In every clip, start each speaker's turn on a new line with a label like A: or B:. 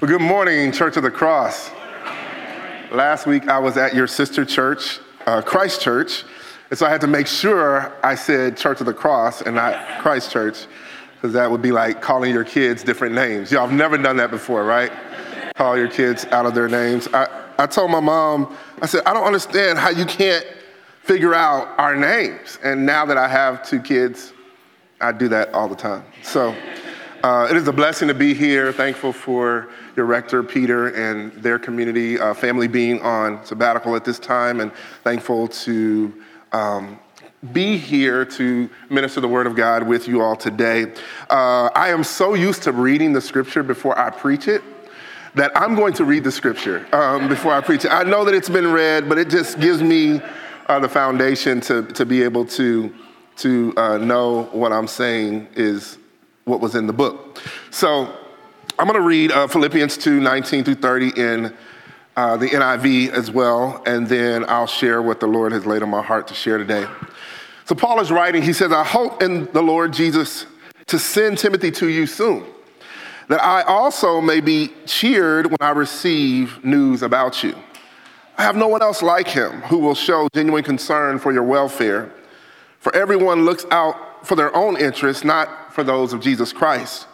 A: Well, good morning, Church of the Cross. Last week I was at your sister church, uh, Christ Church, and so I had to make sure I said Church of the Cross and not Christ Church, because that would be like calling your kids different names. Y'all have never done that before, right? Call your kids out of their names. I, I told my mom, I said, I don't understand how you can't figure out our names. And now that I have two kids, I do that all the time. So uh, it is a blessing to be here. Thankful for your rector, Peter, and their community, uh, family being on sabbatical at this time, and thankful to um, be here to minister the Word of God with you all today. Uh, I am so used to reading the scripture before I preach it that I'm going to read the scripture um, before I preach it. I know that it's been read, but it just gives me uh, the foundation to, to be able to, to uh, know what I'm saying is what was in the book. So I'm going to read uh, Philippians 2 19 through 30 in uh, the NIV as well, and then I'll share what the Lord has laid on my heart to share today. So Paul is writing, he says, I hope in the Lord Jesus to send Timothy to you soon, that I also may be cheered when I receive news about you. I have no one else like him who will show genuine concern for your welfare. For everyone looks out for their own interests, not for those of Jesus Christ.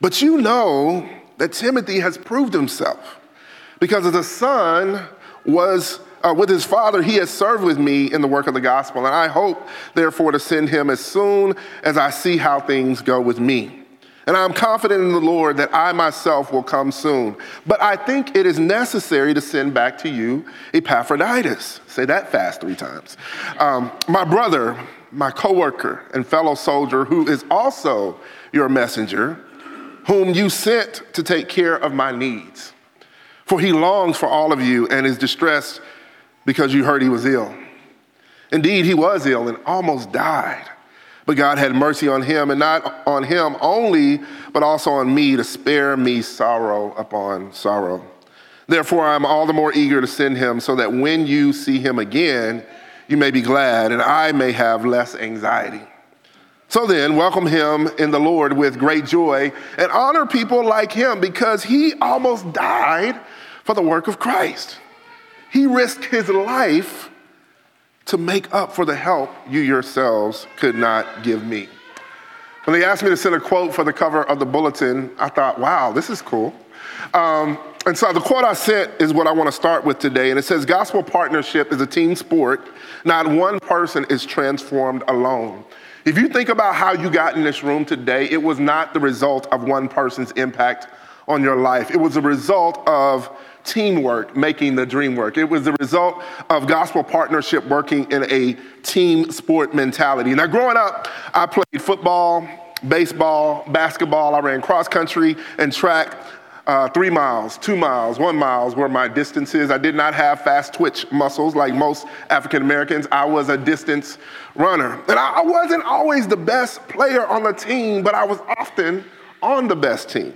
A: But you know that Timothy has proved himself because as a son was uh, with his father, he has served with me in the work of the gospel. And I hope, therefore, to send him as soon as I see how things go with me. And I'm confident in the Lord that I myself will come soon. But I think it is necessary to send back to you Epaphroditus. Say that fast three times. Um, my brother, my coworker, and fellow soldier, who is also your messenger whom you sent to take care of my needs. For he longs for all of you and is distressed because you heard he was ill. Indeed, he was ill and almost died. But God had mercy on him, and not on him only, but also on me to spare me sorrow upon sorrow. Therefore, I'm all the more eager to send him so that when you see him again, you may be glad and I may have less anxiety. So then, welcome him in the Lord with great joy and honor people like him because he almost died for the work of Christ. He risked his life to make up for the help you yourselves could not give me. When they asked me to send a quote for the cover of the bulletin, I thought, wow, this is cool. Um, and so the quote I sent is what I want to start with today. And it says Gospel partnership is a team sport. Not one person is transformed alone. If you think about how you got in this room today, it was not the result of one person's impact on your life. It was a result of teamwork making the dream work. It was the result of gospel partnership working in a team sport mentality. Now, growing up, I played football, baseball, basketball, I ran cross country and track uh, three miles, two miles, one miles were my distances. I did not have fast twitch muscles like most African Americans. I was a distance runner. And I, I wasn't always the best player on the team, but I was often on the best team.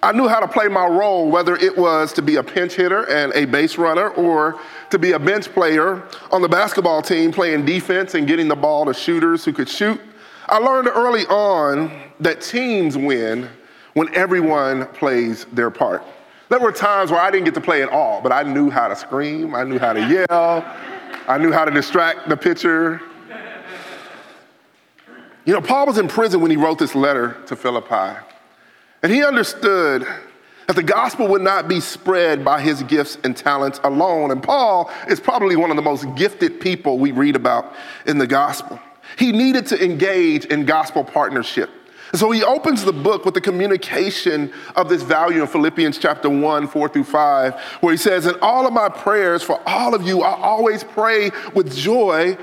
A: I knew how to play my role, whether it was to be a pinch hitter and a base runner or to be a bench player on the basketball team playing defense and getting the ball to shooters who could shoot. I learned early on that teams win when everyone plays their part. There were times where I didn't get to play at all, but I knew how to scream, I knew how to yell, I knew how to distract the pitcher. You know, Paul was in prison when he wrote this letter to Philippi, and he understood that the gospel would not be spread by his gifts and talents alone. And Paul is probably one of the most gifted people we read about in the gospel. He needed to engage in gospel partnership. So he opens the book with the communication of this value in Philippians chapter 1, 4 through 5, where he says, In all of my prayers for all of you, I always pray with joy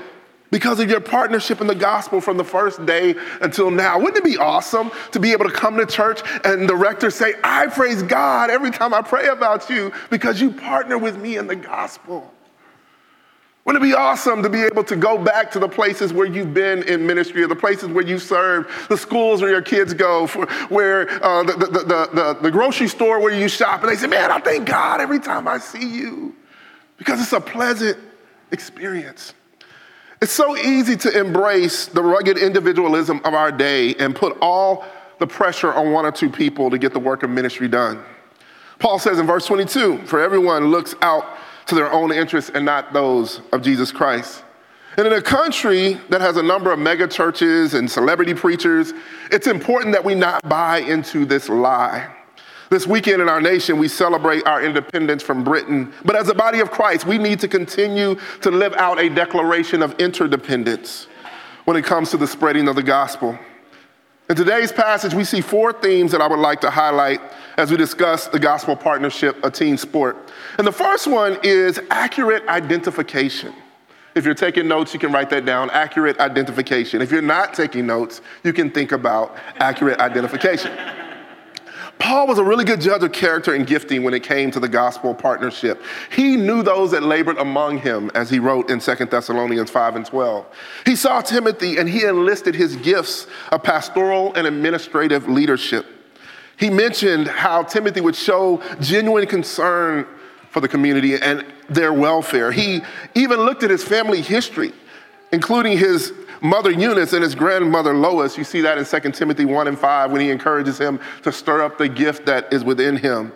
A: because of your partnership in the gospel from the first day until now. Wouldn't it be awesome to be able to come to church and the rector say, I praise God every time I pray about you because you partner with me in the gospel? Wouldn't it be awesome to be able to go back to the places where you've been in ministry or the places where you served, the schools where your kids go, for, where uh, the, the, the, the, the grocery store where you shop, and they say, Man, I thank God every time I see you because it's a pleasant experience. It's so easy to embrace the rugged individualism of our day and put all the pressure on one or two people to get the work of ministry done. Paul says in verse 22 For everyone looks out to their own interests and not those of Jesus Christ. And in a country that has a number of mega churches and celebrity preachers, it's important that we not buy into this lie. This weekend in our nation, we celebrate our independence from Britain. But as a body of Christ, we need to continue to live out a declaration of interdependence when it comes to the spreading of the gospel. In today's passage, we see four themes that I would like to highlight as we discuss the gospel partnership, a team sport. And the first one is accurate identification. If you're taking notes, you can write that down accurate identification. If you're not taking notes, you can think about accurate identification. Paul was a really good judge of character and gifting when it came to the gospel partnership. He knew those that labored among him, as he wrote in 2 Thessalonians 5 and 12. He saw Timothy and he enlisted his gifts of pastoral and administrative leadership. He mentioned how Timothy would show genuine concern for the community and their welfare. He even looked at his family history, including his mother Eunice and his grandmother Lois. You see that in 2 Timothy 1 and 5 when he encourages him to stir up the gift that is within him.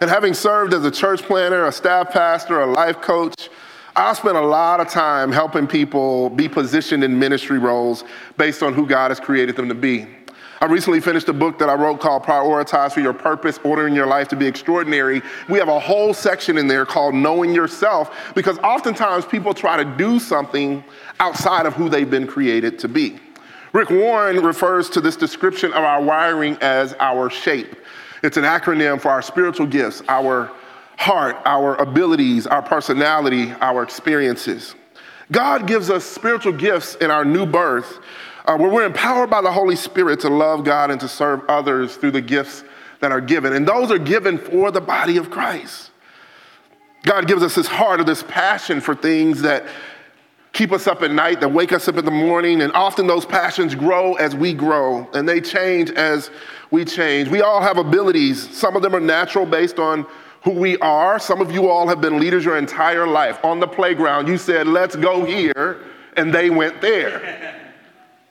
A: And having served as a church planter, a staff pastor, a life coach, I spent a lot of time helping people be positioned in ministry roles based on who God has created them to be. I recently finished a book that I wrote called Prioritize for Your Purpose, Ordering Your Life to Be Extraordinary. We have a whole section in there called Knowing Yourself because oftentimes people try to do something outside of who they've been created to be. Rick Warren refers to this description of our wiring as our shape. It's an acronym for our spiritual gifts, our heart, our abilities, our personality, our experiences. God gives us spiritual gifts in our new birth uh, where we're empowered by the Holy Spirit to love God and to serve others through the gifts that are given. And those are given for the body of Christ. God gives us this heart or this passion for things that keep us up at night, that wake us up in the morning. And often those passions grow as we grow and they change as we change. We all have abilities. Some of them are natural based on who we are. Some of you all have been leaders your entire life. On the playground, you said, let's go here, and they went there.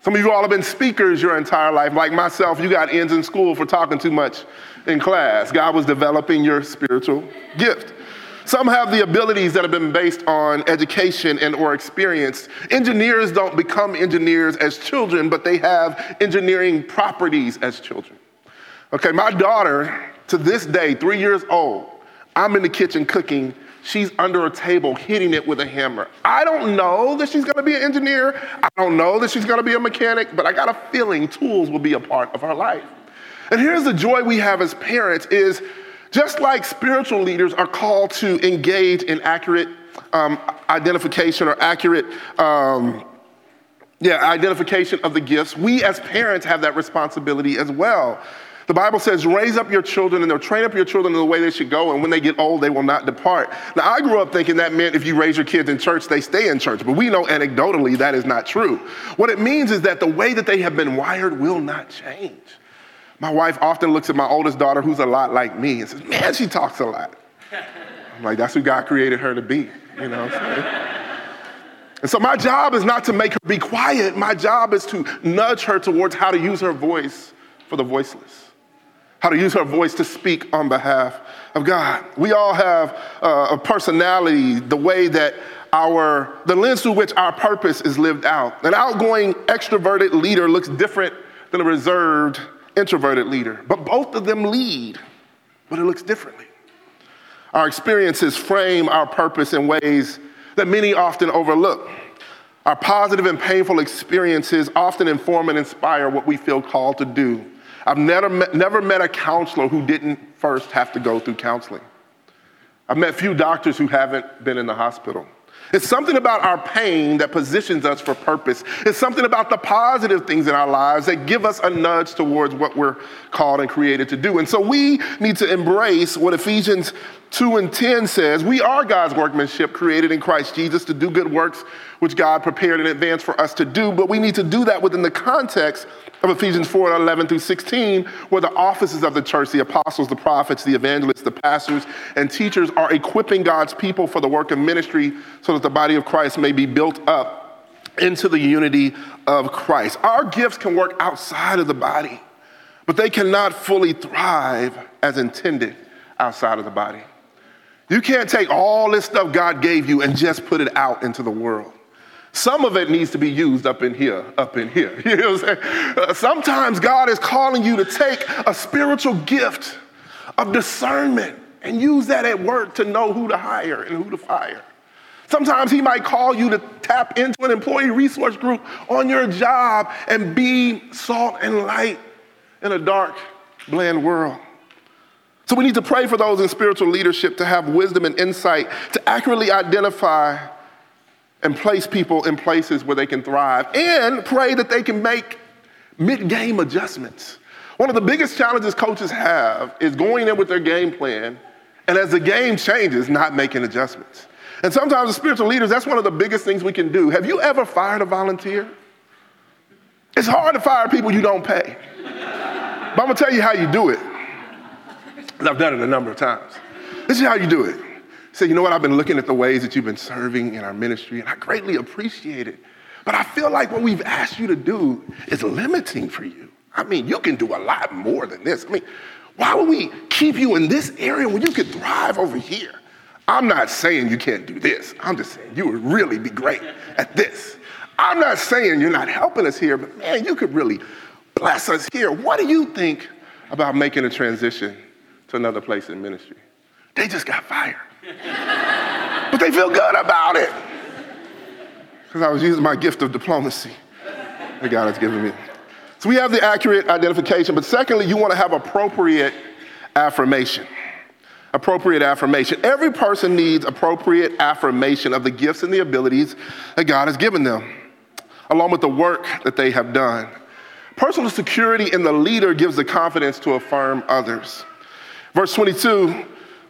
A: Some of you all have been speakers your entire life. Like myself, you got ends in school for talking too much in class. God was developing your spiritual gift. Some have the abilities that have been based on education and or experience. Engineers don't become engineers as children, but they have engineering properties as children. Okay, my daughter to this day, 3 years old, I'm in the kitchen cooking she's under a table hitting it with a hammer. I don't know that she's gonna be an engineer. I don't know that she's gonna be a mechanic, but I got a feeling tools will be a part of her life. And here's the joy we have as parents is just like spiritual leaders are called to engage in accurate um, identification or accurate um, yeah, identification of the gifts. We as parents have that responsibility as well. The Bible says, raise up your children and they'll train up your children in the way they should go, and when they get old, they will not depart. Now, I grew up thinking that meant if you raise your kids in church, they stay in church, but we know anecdotally that is not true. What it means is that the way that they have been wired will not change. My wife often looks at my oldest daughter, who's a lot like me, and says, Man, she talks a lot. I'm like, That's who God created her to be, you know And so my job is not to make her be quiet. My job is to nudge her towards how to use her voice for the voiceless how to use her voice to speak on behalf of God. We all have uh, a personality, the way that our, the lens through which our purpose is lived out. An outgoing, extroverted leader looks different than a reserved, introverted leader, but both of them lead, but it looks differently. Our experiences frame our purpose in ways that many often overlook. Our positive and painful experiences often inform and inspire what we feel called to do I've never met, never met a counselor who didn't first have to go through counseling. I've met few doctors who haven't been in the hospital. It's something about our pain that positions us for purpose. It's something about the positive things in our lives that give us a nudge towards what we're called and created to do. And so we need to embrace what Ephesians 2 and 10 says We are God's workmanship created in Christ Jesus to do good works which God prepared in advance for us to do. But we need to do that within the context of Ephesians 4 11 through 16, where the offices of the church, the apostles, the prophets, the evangelists, the pastors, and teachers are equipping God's people for the work of ministry so that the body of Christ may be built up into the unity of Christ. Our gifts can work outside of the body, but they cannot fully thrive as intended outside of the body. You can't take all this stuff God gave you and just put it out into the world. Some of it needs to be used up in here, up in here. You know what I'm saying? Uh, sometimes God is calling you to take a spiritual gift of discernment and use that at work to know who to hire and who to fire. Sometimes he might call you to tap into an employee resource group on your job and be salt and light in a dark, bland world. So we need to pray for those in spiritual leadership to have wisdom and insight to accurately identify and place people in places where they can thrive and pray that they can make mid game adjustments. One of the biggest challenges coaches have is going in with their game plan and as the game changes, not making adjustments. And sometimes as spiritual leaders, that's one of the biggest things we can do. Have you ever fired a volunteer? It's hard to fire people you don't pay. But I'm gonna tell you how you do it. I've done it a number of times. This is how you do it. Say, you know what? I've been looking at the ways that you've been serving in our ministry, and I greatly appreciate it. But I feel like what we've asked you to do is limiting for you. I mean, you can do a lot more than this. I mean, why would we keep you in this area when you could thrive over here? I'm not saying you can't do this. I'm just saying you would really be great at this. I'm not saying you're not helping us here, but man, you could really bless us here. What do you think about making a transition to another place in ministry. They just got fired. but they feel good about it. Because I was using my gift of diplomacy that God has given me. So we have the accurate identification, but secondly, you want to have appropriate affirmation. Appropriate affirmation. Every person needs appropriate affirmation of the gifts and the abilities that God has given them, along with the work that they have done. Personal security in the leader gives the confidence to affirm others. Verse 22,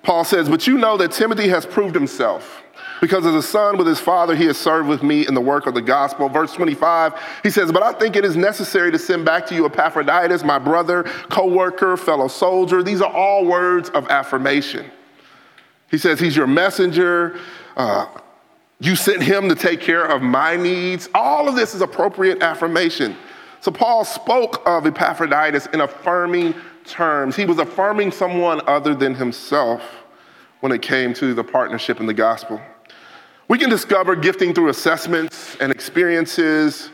A: Paul says, But you know that Timothy has proved himself. Because as a son with his father, he has served with me in the work of the gospel. Verse 25, he says, But I think it is necessary to send back to you Epaphroditus, my brother, co worker, fellow soldier. These are all words of affirmation. He says, He's your messenger. Uh, you sent him to take care of my needs. All of this is appropriate affirmation. So Paul spoke of Epaphroditus in affirming terms. He was affirming someone other than himself when it came to the partnership in the gospel. We can discover gifting through assessments and experiences,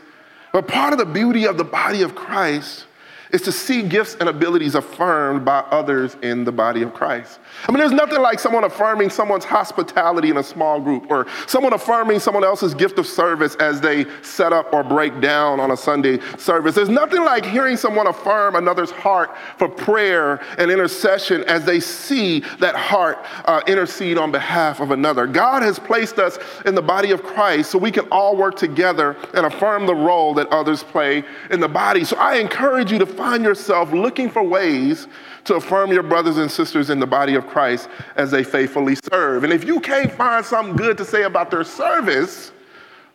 A: but part of the beauty of the body of Christ is to see gifts and abilities affirmed by others in the body of Christ. I mean, there's nothing like someone affirming someone's hospitality in a small group or someone affirming someone else's gift of service as they set up or break down on a Sunday service. There's nothing like hearing someone affirm another's heart for prayer and intercession as they see that heart uh, intercede on behalf of another. God has placed us in the body of Christ so we can all work together and affirm the role that others play in the body. So I encourage you to find yourself looking for ways to affirm your brothers and sisters in the body of Christ as they faithfully serve. And if you can't find something good to say about their service,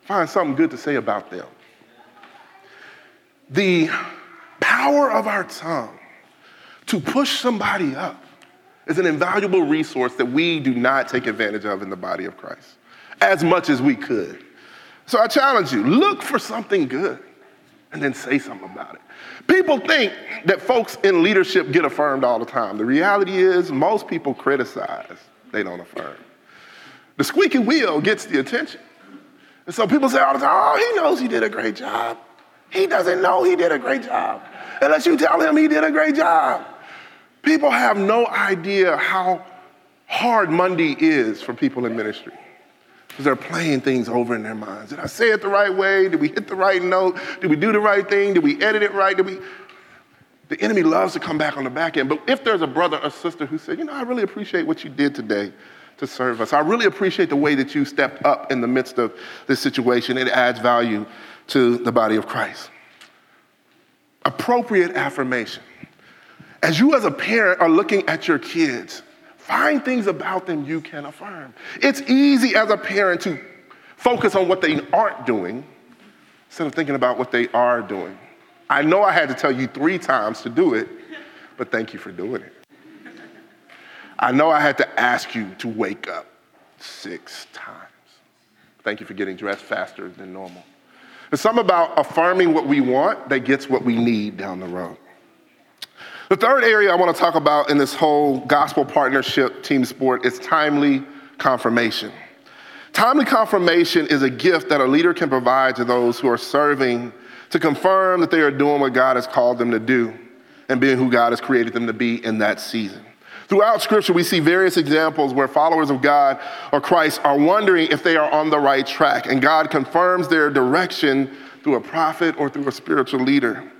A: find something good to say about them. The power of our tongue to push somebody up is an invaluable resource that we do not take advantage of in the body of Christ as much as we could. So I challenge you look for something good and then say something about it. People think that folks in leadership get affirmed all the time. The reality is, most people criticize, they don't affirm. The squeaky wheel gets the attention. And so people say all the time, oh, he knows he did a great job. He doesn't know he did a great job. Unless you tell him he did a great job. People have no idea how hard Monday is for people in ministry because they're playing things over in their minds. Did I say it the right way? Did we hit the right note? Did we do the right thing? Did we edit it right? Did we? The enemy loves to come back on the back end. But if there's a brother or sister who said, you know, I really appreciate what you did today to serve us. I really appreciate the way that you stepped up in the midst of this situation. It adds value to the body of Christ. Appropriate affirmation. As you as a parent are looking at your kids, Find things about them you can affirm. It's easy as a parent to focus on what they aren't doing instead of thinking about what they are doing. I know I had to tell you three times to do it, but thank you for doing it. I know I had to ask you to wake up six times. Thank you for getting dressed faster than normal. There's something about affirming what we want that gets what we need down the road. The third area I want to talk about in this whole gospel partnership team sport is timely confirmation. Timely confirmation is a gift that a leader can provide to those who are serving to confirm that they are doing what God has called them to do and being who God has created them to be in that season. Throughout Scripture, we see various examples where followers of God or Christ are wondering if they are on the right track, and God confirms their direction through a prophet or through a spiritual leader.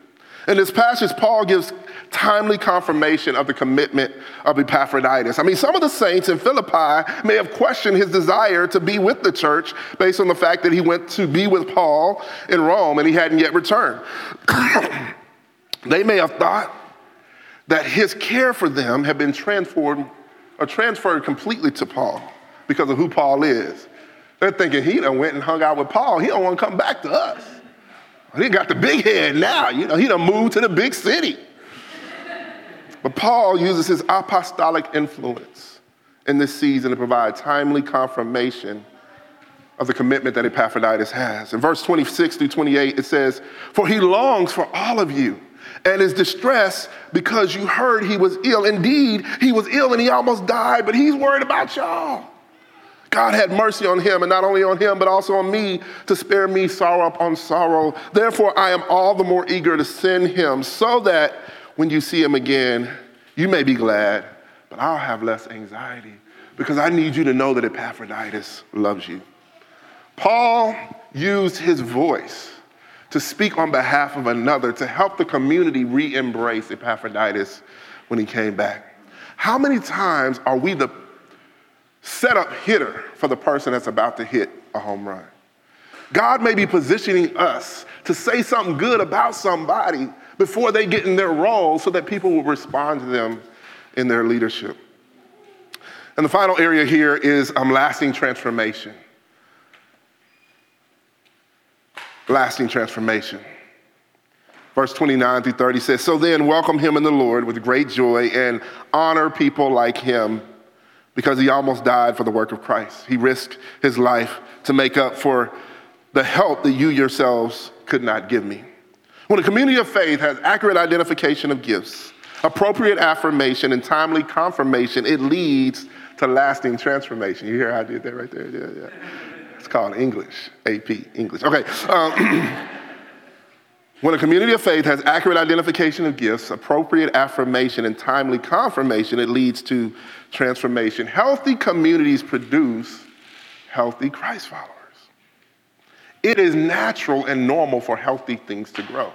A: In this passage, Paul gives timely confirmation of the commitment of Epaphroditus. I mean, some of the saints in Philippi may have questioned his desire to be with the church based on the fact that he went to be with Paul in Rome and he hadn't yet returned. they may have thought that his care for them had been transformed or transferred completely to Paul because of who Paul is. They're thinking he done went and hung out with Paul. He don't want to come back to us. He got the big head now. You know, he done moved to the big city. But Paul uses his apostolic influence in this season to provide timely confirmation of the commitment that Epaphroditus has. In verse 26 through 28, it says, For he longs for all of you and is distressed because you heard he was ill. Indeed, he was ill and he almost died, but he's worried about y'all. God had mercy on him, and not only on him, but also on me to spare me sorrow upon sorrow. Therefore, I am all the more eager to send him so that when you see him again, you may be glad, but I'll have less anxiety because I need you to know that Epaphroditus loves you. Paul used his voice to speak on behalf of another to help the community re embrace Epaphroditus when he came back. How many times are we the setup hitter for the person that's about to hit a home run. God may be positioning us to say something good about somebody before they get in their role so that people will respond to them in their leadership. And the final area here is um, lasting transformation. Lasting transformation. Verse 29 through 30 says, So then, welcome him in the Lord with great joy and honor people like him because he almost died for the work of Christ. He risked his life to make up for the help that you yourselves could not give me. When a community of faith has accurate identification of gifts, appropriate affirmation, and timely confirmation, it leads to lasting transformation. You hear how I did that right there? Yeah, yeah. It's called English, AP, English. Okay. Um, When a community of faith has accurate identification of gifts, appropriate affirmation, and timely confirmation, it leads to transformation. Healthy communities produce healthy Christ followers. It is natural and normal for healthy things to grow,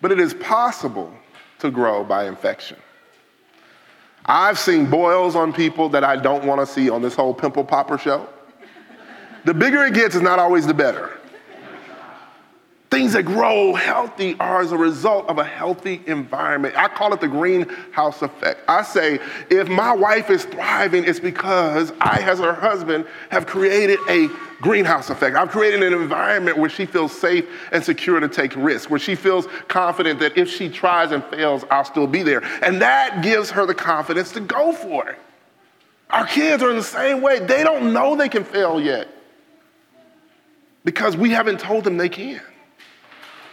A: but it is possible to grow by infection. I've seen boils on people that I don't want to see on this whole pimple popper show. The bigger it gets is not always the better. Things that grow healthy are as a result of a healthy environment. I call it the greenhouse effect. I say, if my wife is thriving, it's because I, as her husband, have created a greenhouse effect. I've created an environment where she feels safe and secure to take risks, where she feels confident that if she tries and fails, I'll still be there. And that gives her the confidence to go for it. Our kids are in the same way. They don't know they can fail yet because we haven't told them they can.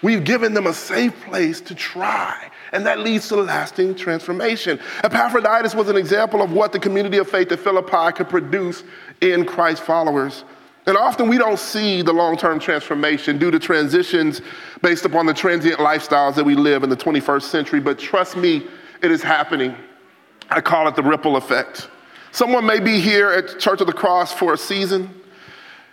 A: We've given them a safe place to try, and that leads to lasting transformation. Epaphroditus was an example of what the community of faith at Philippi could produce in Christ followers. And often we don't see the long term transformation due to transitions based upon the transient lifestyles that we live in the 21st century. But trust me, it is happening. I call it the ripple effect. Someone may be here at Church of the Cross for a season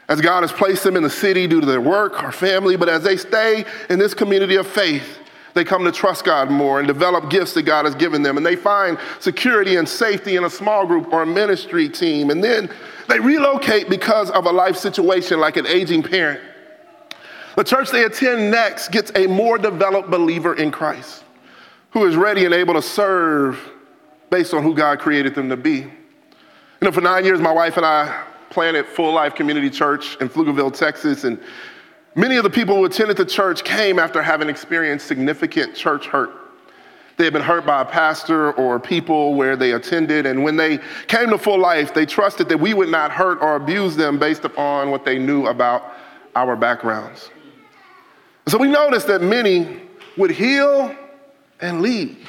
A: as God has placed them in the city due to their work or family, but as they stay in this community of faith, they come to trust God more and develop gifts that God has given them. And they find security and safety in a small group or a ministry team. And then they relocate because of a life situation like an aging parent. The church they attend next gets a more developed believer in Christ who is ready and able to serve based on who God created them to be. You know, for nine years, my wife and I planted Full Life Community Church in Pflugerville, Texas. And many of the people who attended the church came after having experienced significant church hurt. They had been hurt by a pastor or people where they attended. And when they came to Full Life, they trusted that we would not hurt or abuse them based upon what they knew about our backgrounds. So we noticed that many would heal and leave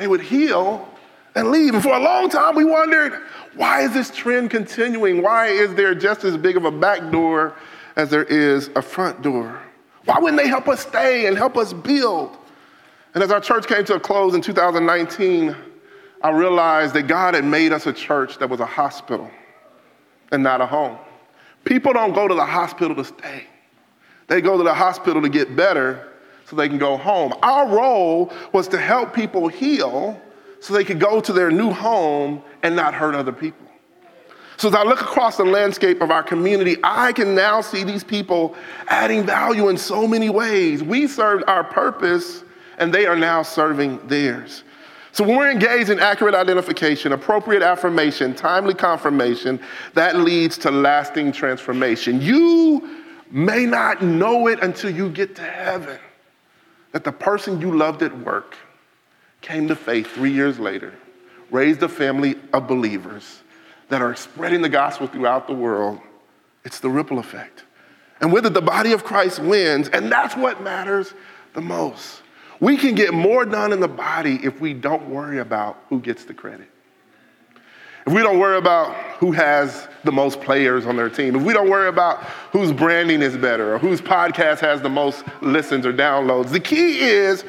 A: they would heal and leave. And for a long time, we wondered why is this trend continuing? Why is there just as big of a back door as there is a front door? Why wouldn't they help us stay and help us build? And as our church came to a close in 2019, I realized that God had made us a church that was a hospital and not a home. People don't go to the hospital to stay, they go to the hospital to get better so they can go home. Our role was to help people heal so they could go to their new home and not hurt other people. So as I look across the landscape of our community, I can now see these people adding value in so many ways. We served our purpose and they are now serving theirs. So when we're engaged in accurate identification, appropriate affirmation, timely confirmation, that leads to lasting transformation. You may not know it until you get to heaven that the person you loved at work came to faith three years later, raised a family of believers that are spreading the gospel throughout the world. It's the ripple effect. And with it, the body of Christ wins, and that's what matters the most. We can get more done in the body if we don't worry about who gets the credit. If we don't worry about who has the most players on their team, if we don't worry about whose branding is better or whose podcast has the most listens or downloads, the key is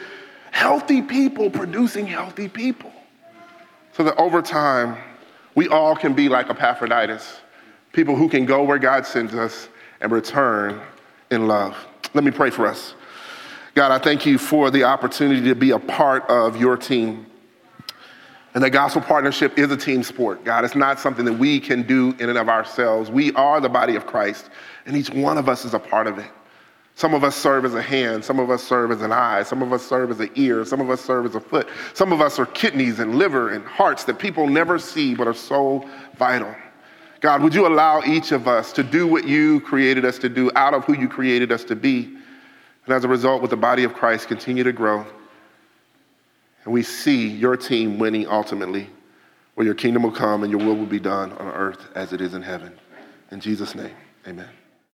A: healthy people producing healthy people. So that over time, we all can be like Epaphroditus, people who can go where God sends us and return in love. Let me pray for us. God, I thank you for the opportunity to be a part of your team. And the gospel partnership is a team sport, God. It's not something that we can do in and of ourselves. We are the body of Christ, and each one of us is a part of it. Some of us serve as a hand, some of us serve as an eye, some of us serve as an ear, some of us serve as a foot, some of us are kidneys and liver and hearts that people never see but are so vital. God, would you allow each of us to do what you created us to do out of who you created us to be? And as a result, with the body of Christ continue to grow. And we see your team winning ultimately, where your kingdom will come and your will will be done on earth as it is in heaven. In Jesus' name, amen.